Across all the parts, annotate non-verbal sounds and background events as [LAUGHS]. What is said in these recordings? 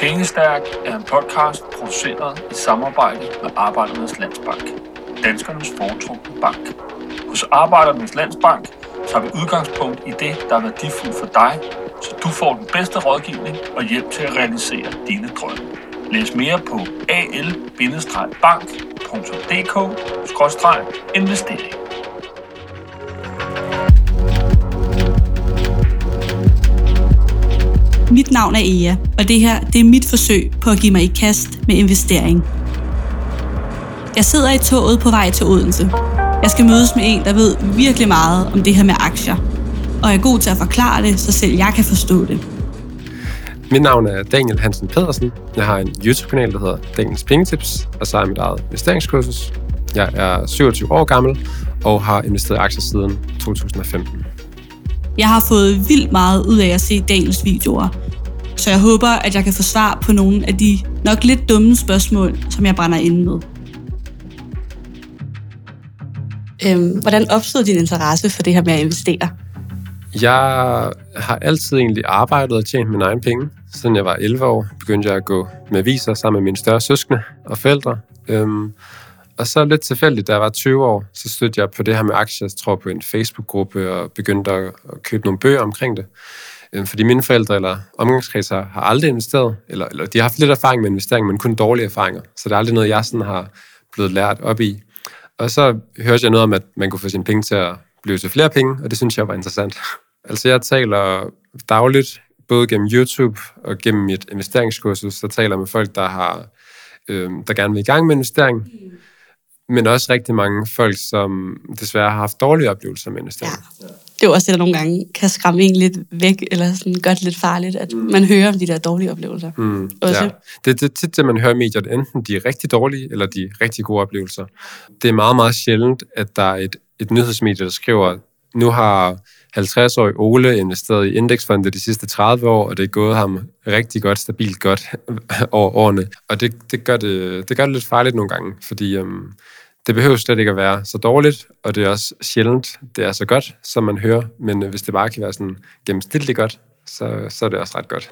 Pengestærk er en podcast produceret i samarbejde med Arbejdernes Landsbank. Danskernes foretrukne bank. Hos Arbejdernes Landsbank tager vi udgangspunkt i det, der er værdifuldt for dig, så du får den bedste rådgivning og hjælp til at realisere dine drømme. Læs mere på al-bank.dk-investering. Mit navn er Ea, og det her det er mit forsøg på at give mig i kast med investering. Jeg sidder i toget på vej til Odense. Jeg skal mødes med en, der ved virkelig meget om det her med aktier, og er god til at forklare det, så selv jeg kan forstå det. Mit navn er Daniel Hansen Pedersen. Jeg har en YouTube-kanal, der hedder Daniels Pengetips, og så er mit eget investeringskursus. Jeg er 27 år gammel og har investeret i aktier siden 2015. Jeg har fået vildt meget ud af at se Daniels videoer, så jeg håber, at jeg kan få svar på nogle af de nok lidt dumme spørgsmål, som jeg brænder inde med. Øhm, hvordan opstod din interesse for det her med at investere? Jeg har altid egentlig arbejdet og tjent mine egne penge. Siden jeg var 11 år, begyndte jeg at gå med viser sammen med mine større søskende og forældre. Øhm, og så lidt tilfældigt, da jeg var 20 år, så stødte jeg på det her med aktier, jeg tror på en Facebook-gruppe, og begyndte at, at købe nogle bøger omkring det. Øhm, fordi mine forældre eller omgangskredser har aldrig investeret, eller, eller de har haft lidt erfaring med investering, men kun dårlige erfaringer. Så det er aldrig noget, jeg sådan har blevet lært op i. Og så hørte jeg noget om, at man kunne få sine penge til at blive til flere penge, og det synes jeg var interessant. [LAUGHS] Altså jeg taler dagligt, både gennem YouTube og gennem mit investeringskursus, så taler jeg med folk, der har øh, der gerne vil i gang med investering, men også rigtig mange folk, som desværre har haft dårlige oplevelser med investering. Ja. Det er jo også det, der nogle gange kan skræmme en lidt væk, eller sådan gøre det lidt farligt, at mm. man hører om de der dårlige oplevelser. Mm. Også. Ja. Det, det er tit det, man hører i medier, at enten de er rigtig dårlige, eller de er rigtig gode oplevelser. Det er meget, meget sjældent, at der er et, et nyhedsmedie, der skriver, nu har 50-årig Ole investeret i indeksfonde de sidste 30 år, og det er gået ham rigtig godt, stabilt godt over årene. Og det, det, gør, det, det gør det lidt farligt nogle gange, fordi um, det behøver slet ikke at være så dårligt, og det er også sjældent, det er så godt, som man hører. Men hvis det bare kan være sådan gennemsnitligt godt, så, så er det også ret godt.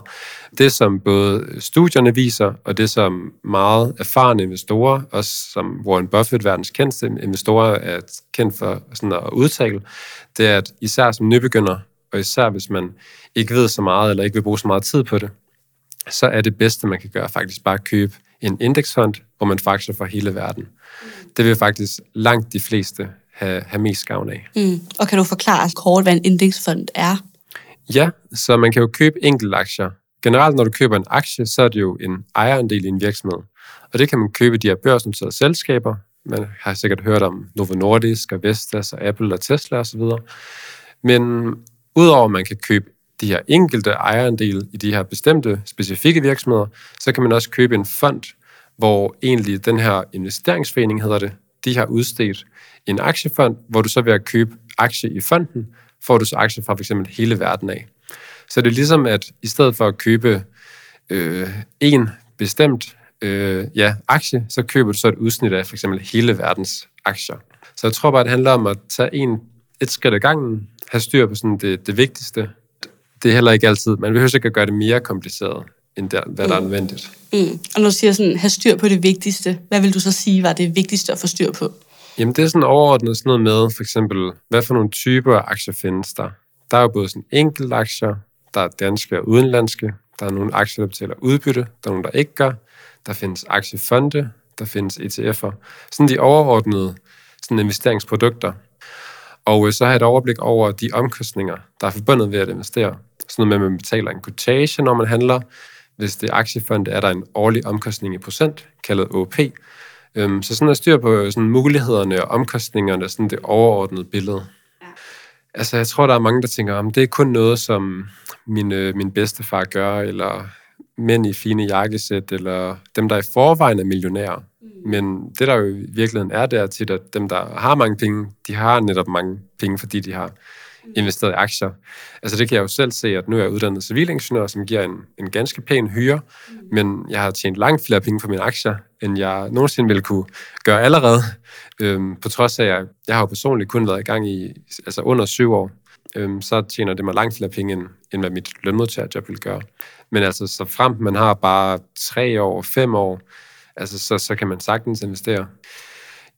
Det, som både studierne viser, og det, som meget erfarne investorer, også som Warren Buffett, verdens kendte investorer, er kendt for sådan at udtale, det er, at især som nybegynder, og især hvis man ikke ved så meget, eller ikke vil bruge så meget tid på det, så er det bedste, man kan gøre, faktisk bare at købe en indeksfond, hvor man faktisk får hele verden. Det vil faktisk langt de fleste have, have mest gavn af. Mm. Og kan du forklare kort, hvad en indeksfond er? Ja, så man kan jo købe enkelte aktier. Generelt, når du køber en aktie, så er det jo en ejerandel i en virksomhed. Og det kan man købe i de her børsnoterede selskaber. Man har sikkert hørt om Novo Nordisk og Vestas og Apple og Tesla osv. Men udover at man kan købe de her enkelte ejerandel i de her bestemte, specifikke virksomheder, så kan man også købe en fond, hvor egentlig den her investeringsforening, hedder det, de har udstedt en aktiefond, hvor du så ved at købe aktie i fonden, får du så aktier fra f.eks. hele verden af. Så det er ligesom, at i stedet for at købe øh, en bestemt øh, ja, aktie, så køber du så et udsnit af for eksempel hele verdens aktier. Så jeg tror bare, det handler om at tage en, et skridt ad gangen, have styr på sådan det, det vigtigste. Det er heller ikke altid, man behøver ikke at gøre det mere kompliceret, end der, hvad mm. der er mm. nødvendigt. Mm. Og når du siger sådan, have styr på det vigtigste, hvad vil du så sige var det vigtigste at få styr på? Jamen det er sådan overordnet sådan noget med, for eksempel, hvad for nogle typer af aktier findes der? Der er jo både sådan enkelte aktier, der er danske og udenlandske, der er nogle aktier, der betaler udbytte, der er nogle, der ikke gør, der findes aktiefonde, der findes ETF'er. Sådan de overordnede sådan investeringsprodukter. Og øh, så har jeg et overblik over de omkostninger, der er forbundet ved at investere. Sådan noget med, at man betaler en quotation, når man handler. Hvis det er aktiefonde, er der en årlig omkostning i procent, kaldet OP. Øhm, så sådan at styr på sådan mulighederne og omkostningerne, sådan det overordnede billede. Ja. Altså, jeg tror, der er mange, der tænker, om det er kun noget, som min, øh, min bedstefar gør, eller mænd i fine jakkesæt, eller dem, der i forvejen er millionærer. Mm. Men det, der jo i virkeligheden er, det er tit, at dem, der har mange penge, de har netop mange penge, fordi de har investeret i aktier. Altså det kan jeg jo selv se, at nu er jeg uddannet civilingeniør, som giver en, en ganske pæn hyre, mm. men jeg har tjent langt flere penge på mine aktier, end jeg nogensinde ville kunne gøre allerede. Øhm, på trods af, at jeg, jeg har jo personligt kun været i gang i altså under syv år. øhm, så tjener det mig langt flere penge, end, end hvad mit lønmodtagerjob vil gøre. Men altså, så frem man har bare tre år, fem år, altså, så, så kan man sagtens investere.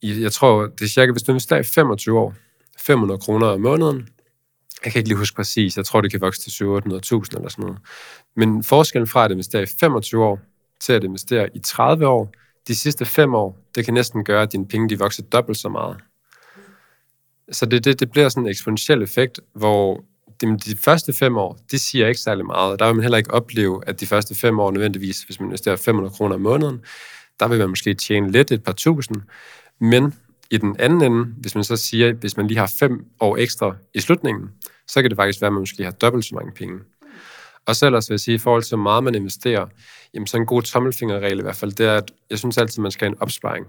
Jeg tror, det er cirka, hvis du investerer i 25 år, 500 kroner om måneden, jeg kan ikke lige huske præcis, jeg tror, det kan vokse til 700.000 eller sådan noget. Men forskellen fra at investere i 25 år til at investere i 30 år, de sidste 5 år, det kan næsten gøre, at dine penge de vokser dobbelt så meget. Så det, det, det bliver sådan en eksponentiel effekt, hvor de, de første 5 år, de siger ikke særlig meget. Der vil man heller ikke opleve, at de første 5 år nødvendigvis, hvis man investerer 500 kroner om måneden, der vil man måske tjene lidt et par tusind. Men i den anden ende, hvis man så siger, hvis man lige har fem år ekstra i slutningen, så kan det faktisk være, at man måske har dobbelt så mange penge. Og så ellers vil jeg sige, i forhold til, hvor meget man investerer, jamen så en god tommelfingerregel i hvert fald, det er, at jeg synes altid, man skal have en opsparing.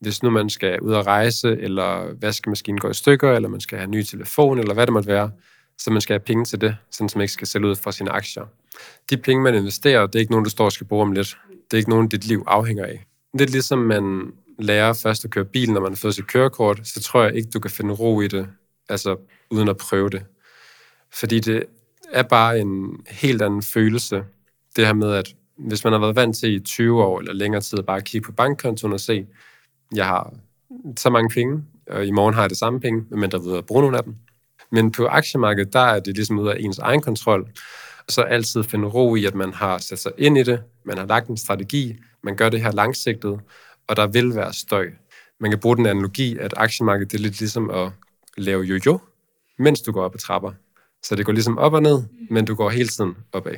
Hvis nu man skal ud og rejse, eller vaskemaskinen går i stykker, eller man skal have en ny telefon, eller hvad det måtte være, så man skal have penge til det, sådan som man ikke skal sælge ud fra sine aktier. De penge, man investerer, det er ikke nogen, du står og skal bruge om lidt. Det er ikke nogen, dit liv afhænger af. Det er ligesom man lærer først at køre bil, når man har fået sit kørekort, så tror jeg ikke, du kan finde ro i det, altså uden at prøve det. Fordi det er bare en helt anden følelse, det her med, at hvis man har været vant til i 20 år eller længere tid at bare kigge på bankkontoen og se, jeg har så mange penge, og i morgen har jeg det samme penge, men der ved at bruge nogle af dem. Men på aktiemarkedet, der er det ligesom ud af ens egen kontrol, og så altid finde ro i, at man har sat sig ind i det, man har lagt en strategi, man gør det her langsigtet, og der vil være støj. Man kan bruge den analogi, at aktiemarkedet det er lidt ligesom at lave jojo, mens du går op ad trapper. Så det går ligesom op og ned, men du går hele tiden opad.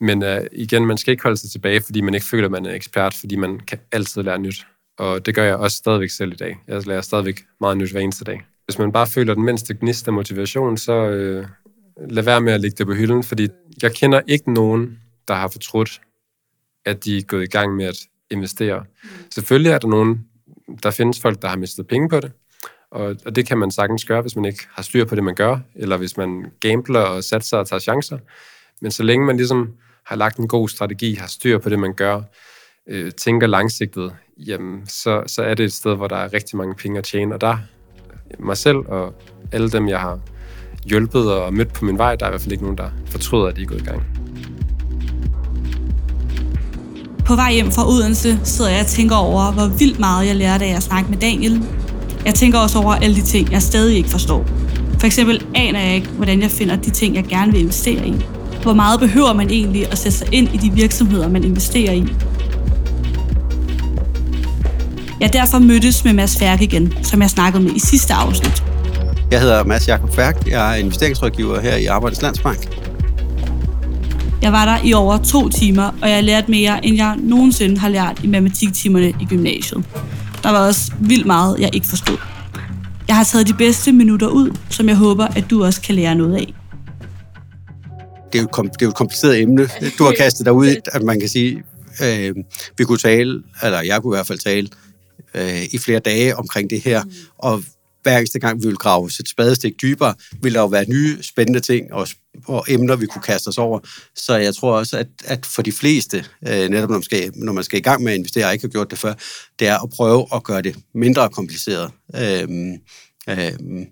Men uh, igen, man skal ikke holde sig tilbage, fordi man ikke føler, at man er ekspert, fordi man kan altid lære nyt. Og det gør jeg også stadigvæk selv i dag. Jeg lærer stadigvæk meget nyt hver eneste dag. Hvis man bare føler den mindste gnist af motivation, så uh, lad være med at lægge det på hylden, fordi jeg kender ikke nogen, der har fortrudt, at de er gået i gang med at investere. Mm. Selvfølgelig er der nogen, der findes folk, der har mistet penge på det, og, og det kan man sagtens gøre, hvis man ikke har styr på det, man gør, eller hvis man gambler og satser og tager chancer. Men så længe man ligesom har lagt en god strategi, har styr på det, man gør, øh, tænker langsigtet, jamen, så, så er det et sted, hvor der er rigtig mange penge at tjene. Og der, mig selv og alle dem, jeg har hjulpet og mødt på min vej, der er i hvert fald ikke nogen, der fortryder, at de er gået i gang. På vej hjem fra Odense sidder jeg og tænker over, hvor vildt meget jeg lærte af at snakke med Daniel. Jeg tænker også over alle de ting, jeg stadig ikke forstår. For eksempel aner jeg ikke, hvordan jeg finder de ting, jeg gerne vil investere i. Hvor meget behøver man egentlig at sætte sig ind i de virksomheder, man investerer i? Jeg derfor mødtes med Mads Færk igen, som jeg snakkede med i sidste afsnit. Jeg hedder Mads Jakob Færk. Jeg er investeringsrådgiver her i Arbejdes Landsbank. Jeg var der i over to timer, og jeg lærte mere, end jeg nogensinde har lært i matematiktimerne i gymnasiet. Der var også vildt meget, jeg ikke forstod. Jeg har taget de bedste minutter ud, som jeg håber, at du også kan lære noget af. Det er jo, det er jo et kompliceret emne, du har kastet dig ud i, at man kan sige, øh, vi kunne tale, eller jeg kunne i hvert fald tale, øh, i flere dage omkring det her, og hver eneste gang, vi vil grave et spadestik dybere, vil der jo være nye spændende ting og, og emner, vi kunne kaste os over. Så jeg tror også, at, at for de fleste, øh, netop når man, skal, når man skal i gang med at investere, og ikke har gjort det før, det er at prøve at gøre det mindre kompliceret. Øhm, øhm,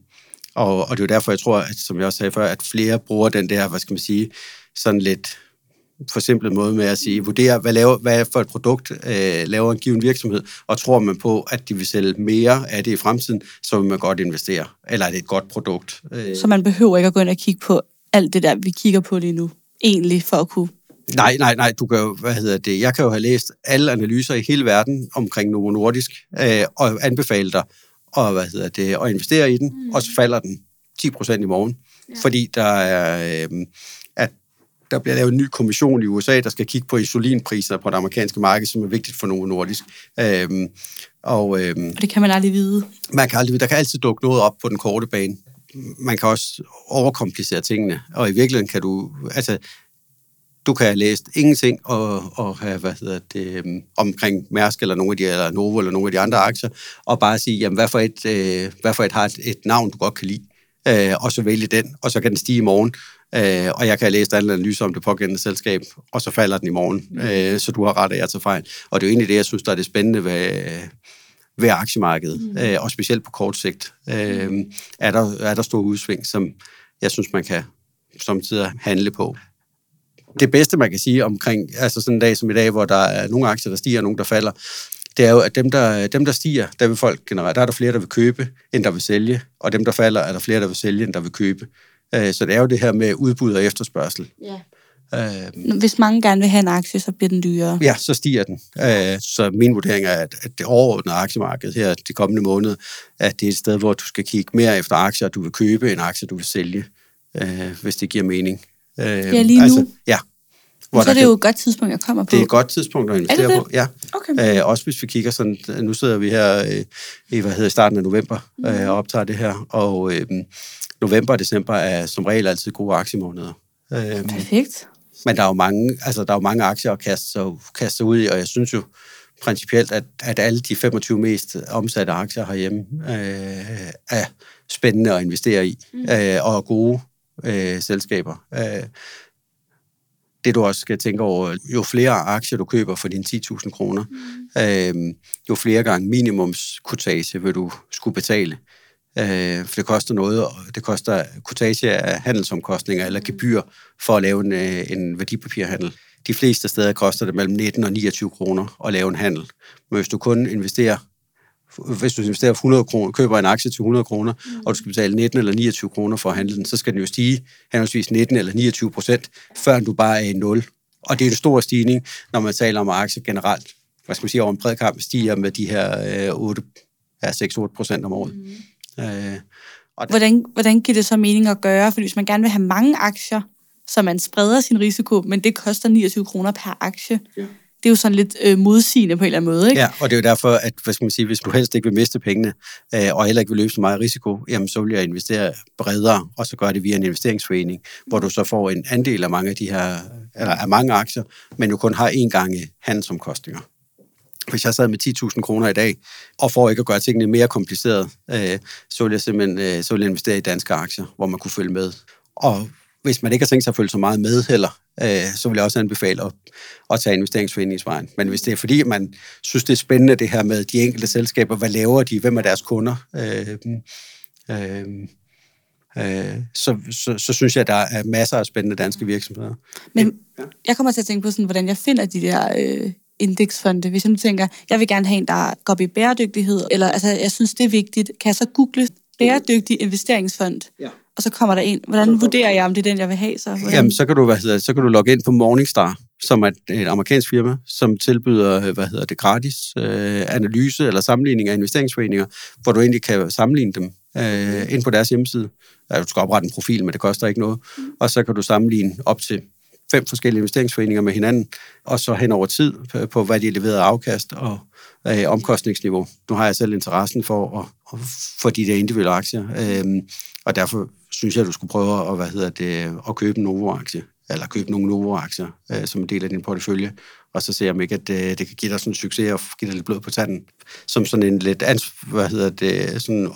og, og det er jo derfor, jeg tror, at, som jeg også sagde før, at flere bruger den der, hvad skal man sige, sådan lidt forsimplet måde med at sige, vurdere, hvad, laver, hvad for et produkt øh, laver en given virksomhed, og tror man på, at de vil sælge mere af det i fremtiden, så vil man godt investere. Eller er det et godt produkt? Øh. Så man behøver ikke at gå ind og kigge på alt det der, vi kigger på lige nu, egentlig for at kunne Nej, nej, nej, du kan jo, hvad hedder det, jeg kan jo have læst alle analyser i hele verden omkring Novo Nordisk, øh, og anbefale dig og, hvad hedder det, at investere i den, mm. og så falder den 10% i morgen, ja. fordi der er, øh, der bliver lavet en ny kommission i USA, der skal kigge på insulinpriser på det amerikanske marked, som er vigtigt for Novo Nordisk. Øhm, og, øhm, og det kan man aldrig vide. Man kan aldrig vide. Der kan altid dukke noget op på den korte bane. Man kan også overkomplicere tingene, og i virkeligheden kan du... Altså, du kan have læst ingenting og, og have, hvad hedder det, øhm, omkring Mærsk eller nogle af de, eller Novo eller nogle af de andre aktier, og bare sige, jamen, hvad for et, øh, hvad for et har et, et navn, du godt kan lide, øh, og så vælge den, og så kan den stige i morgen, øh, og jeg kan læse en analyse om det pågældende selskab, og så falder den i morgen, mm. øh, så du har ret, at jeg tager fejl. Og det er jo egentlig det, jeg synes, der er det spændende ved, ved aktiemarkedet, mm. øh, og specielt på kort sigt, øh, er, der, er der store udsving, som jeg synes, man kan samtidig handle på. Det bedste, man kan sige omkring altså sådan en dag som i dag, hvor der er nogle aktier, der stiger, og nogle, der falder, det er jo, at dem der, dem, der stiger, der vil folk generelt, der er der flere, der vil købe, end der vil sælge, og dem, der falder, er der flere, der vil sælge, end der vil købe. Øh, så det er jo det her med udbud og efterspørgsel. Ja. Øh, Hvis mange gerne vil have en aktie, så bliver den dyrere. ja, så stiger den. Øh, så min vurdering er, at, at det overordnede aktiemarked her de kommende måneder, at det er et sted, hvor du skal kigge mere efter aktier, du vil købe, end aktier, du vil sælge, øh, hvis det giver mening. Øh, Ja, lige nu. ja. Så er det der jo et godt tidspunkt at komme på. det er et godt tidspunkt at investere det? på. Ja. Okay. Øh, også hvis vi kigger sådan, nu sidder vi her øh, i hvad hedder, starten af november øh, og optager det her, og øh, november og december er som regel altid gode aktiemåneder. Øh, Perfekt. men der er jo mange, altså, der er jo mange aktier at kaste sig, kaste sig ud i, og jeg synes jo principielt, at, at alle de 25 mest omsatte aktier herhjemme øh, er spændende at investere i, mm. øh, og er gode øh, selskaber. Øh, det du også skal tænke over, jo flere aktier du køber for dine 10.000 kroner, mm. øh, jo flere gange minimumskotage vil du skulle betale. Øh, for det koster noget, og det koster kotage af handelsomkostninger eller gebyr for at lave en, øh, en værdipapirhandel. De fleste steder koster det mellem 19 og 29 kroner at lave en handel. Men hvis du kun investerer hvis du investerer for 100 kroner, køber en aktie til 100 kroner, mm. og du skal betale 19 eller 29 kroner for at handle den, så skal den jo stige henholdsvis 19 eller 29 procent, før du bare er i 0. Og det er en stor stigning, når man taler om aktier generelt. Hvad skal man sige, over en bred kamp stiger med de her øh, 8, ja, 6-8 procent om året. Mm. Øh, og Hvordan, hvordan giver det så mening at gøre? Fordi hvis man gerne vil have mange aktier, så man spreder sin risiko, men det koster 29 kroner per aktie. Ja. Det er jo sådan lidt øh, modsigende på en eller anden måde, ikke? Ja, og det er jo derfor, at hvad skal man sige, hvis du helst ikke vil miste pengene, øh, og heller ikke vil løbe så meget risiko, jamen så vil jeg investere bredere, og så gør det via en investeringsforening, hvor du så får en andel af mange af de her, eller af mange aktier, men jo kun har én gange handelsomkostninger. Hvis jeg sad med 10.000 kroner i dag, og for ikke at gøre tingene mere kompliceret, øh, så vil jeg simpelthen øh, så vil jeg investere i danske aktier, hvor man kunne følge med. Og hvis man ikke har tænkt sig at følge så meget med heller, øh, så vil jeg også anbefale at, at tage investeringsforeningsvejen. Men hvis det er fordi, man synes, det er spændende det her med de enkelte selskaber, hvad laver de, hvem er deres kunder, øh, øh, øh, så, så, så synes jeg, at der er masser af spændende danske virksomheder. Men jeg kommer til at tænke på, sådan, hvordan jeg finder de der øh, indeksfonde. Hvis jeg nu tænker, jeg vil gerne have en, der går op i bæredygtighed, eller altså, jeg synes, det er vigtigt. Kan jeg så google bæredygtig investeringsfond? Ja. Og så kommer der ind. Hvordan vurderer jeg, om det er den, jeg vil have? Så? Hvordan? Jamen, så kan du, hvad hedder, så kan du logge ind på Morningstar, som er et, amerikansk firma, som tilbyder, hvad hedder det, gratis øh, analyse eller sammenligning af investeringsforeninger, hvor du egentlig kan sammenligne dem øh, ind på deres hjemmeside. Ja, du skal oprette en profil, men det koster ikke noget. Og så kan du sammenligne op til fem forskellige investeringsforeninger med hinanden, og så hen over tid på, på hvad de leverede afkast og øh, omkostningsniveau. Nu har jeg selv interessen for at, at få de der individuelle aktier, øh, og derfor synes jeg, du skulle prøve at, hvad hedder det, at købe en Novo-aktie, eller købe nogle Novo-aktier øh, som en del af din portefølje, og så ser jeg ikke, at øh, det kan give dig sådan en succes og give dig lidt blod på tanden. Som sådan en lidt, ans- hvad hedder det, sådan,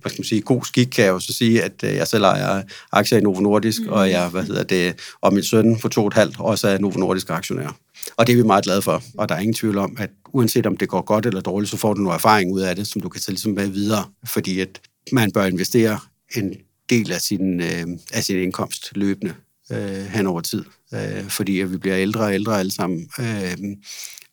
hvad skal man sige, god skik, kan jeg jo så sige, at øh, jeg selv ejer aktier i Novo Nordisk, mm. og jeg, hvad hedder det, og min søn på to og et halvt også er Novo Nordisk aktionær. Og det er vi meget glade for, og der er ingen tvivl om, at uanset om det går godt eller dårligt, så får du noget erfaring ud af det, som du kan tage ligesom med videre, fordi at man bør investere en del af sin, øh, af sin indkomst løbende øh, hen over tid, øh, fordi at vi bliver ældre og ældre alle sammen, øh,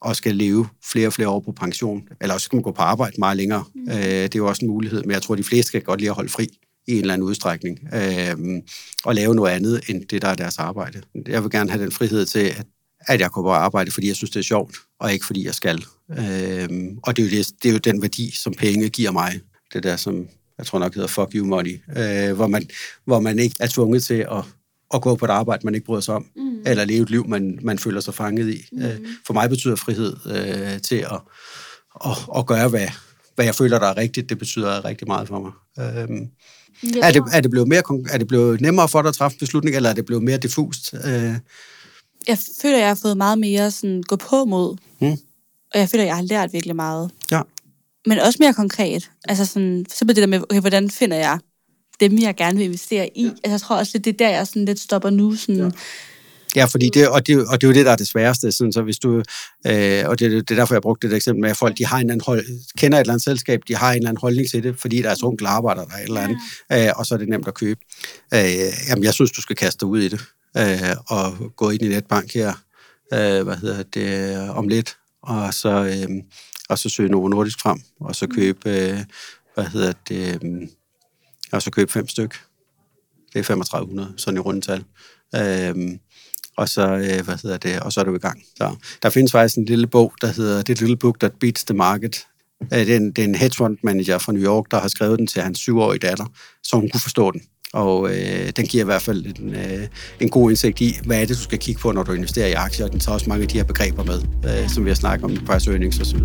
og skal leve flere og flere år på pension, eller også skal man gå på arbejde meget længere. Mm. Øh, det er jo også en mulighed, men jeg tror, de fleste skal godt lide at holde fri i en eller anden udstrækning, øh, og lave noget andet end det, der er deres arbejde. Jeg vil gerne have den frihed til, at at jeg går på arbejde, fordi jeg synes, det er sjovt, og ikke fordi jeg skal. Øhm, og det er, jo det, det er jo den værdi, som penge giver mig. Det der, som jeg tror nok hedder fuck you money, øh, hvor, man, hvor man ikke er tvunget til at, at gå på et arbejde, man ikke bryder sig om, mm. eller leve et liv, man, man føler sig fanget i. Mm. Øh, for mig betyder frihed øh, til at, at, at gøre, hvad, hvad jeg føler, der er rigtigt. Det betyder rigtig meget for mig. Øhm, er, det, er, det blevet mere, er det blevet nemmere for dig at træffe beslutninger, eller er det blevet mere diffust? Øh, Jeg føler, jeg har fået meget mere sådan, gå på mod. Mm. Og jeg føler, jeg har lært virkelig meget. ja. Men også mere konkret. Altså sådan, så bliver det der med, okay, hvordan finder jeg dem, jeg gerne vil investere i? Ja. Altså, jeg tror også det er der, jeg sådan lidt stopper nu. Sådan, ja. Ja, fordi det, og, det, og det er jo det, der er det sværeste. Sådan, så hvis du, øh, og det, det er derfor, jeg brugte det eksempel med, at folk de har en eller anden hold, kender et eller andet selskab, de har en eller anden holdning til det, fordi deres onkel arbejder der et eller andet, øh, og så er det nemt at købe. Øh, jamen, jeg synes, du skal kaste dig ud i det, øh, og gå ind i netbank her, øh, hvad hedder det, om lidt, og så, øh, og så søge Novo Nordisk frem, og så købe, øh, hvad hedder det, øh, og så købe fem styk. Det er 3500, sådan i rundetal. Øh, og så, øh, hvad hedder det, og så er du i gang. Så, der findes faktisk en lille bog, der hedder Det Little Book That Beats the Market. Øh, det, er en, det er en hedge fund manager fra New York, der har skrevet den til hans syvårige datter, så hun kunne forstå den. Og øh, den giver i hvert fald en, øh, en god indsigt i, hvad er det, du skal kigge på, når du investerer i aktier. Og Den tager også mange af de her begreber med, øh, som vi har snakket om, price earnings osv.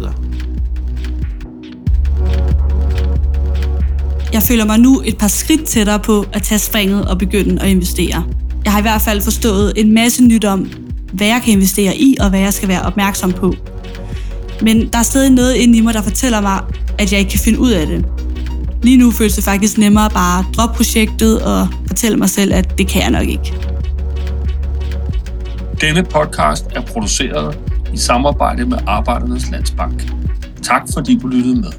Jeg føler mig nu et par skridt tættere på at tage springet og begynde at investere. Jeg har i hvert fald forstået en masse nyt om, hvad jeg kan investere i, og hvad jeg skal være opmærksom på. Men der er stadig noget inde i mig, der fortæller mig, at jeg ikke kan finde ud af det. Lige nu føles det faktisk nemmere bare at droppe projektet og fortælle mig selv, at det kan jeg nok ikke. Denne podcast er produceret i samarbejde med Arbejdernes Landsbank. Tak fordi du lyttede med.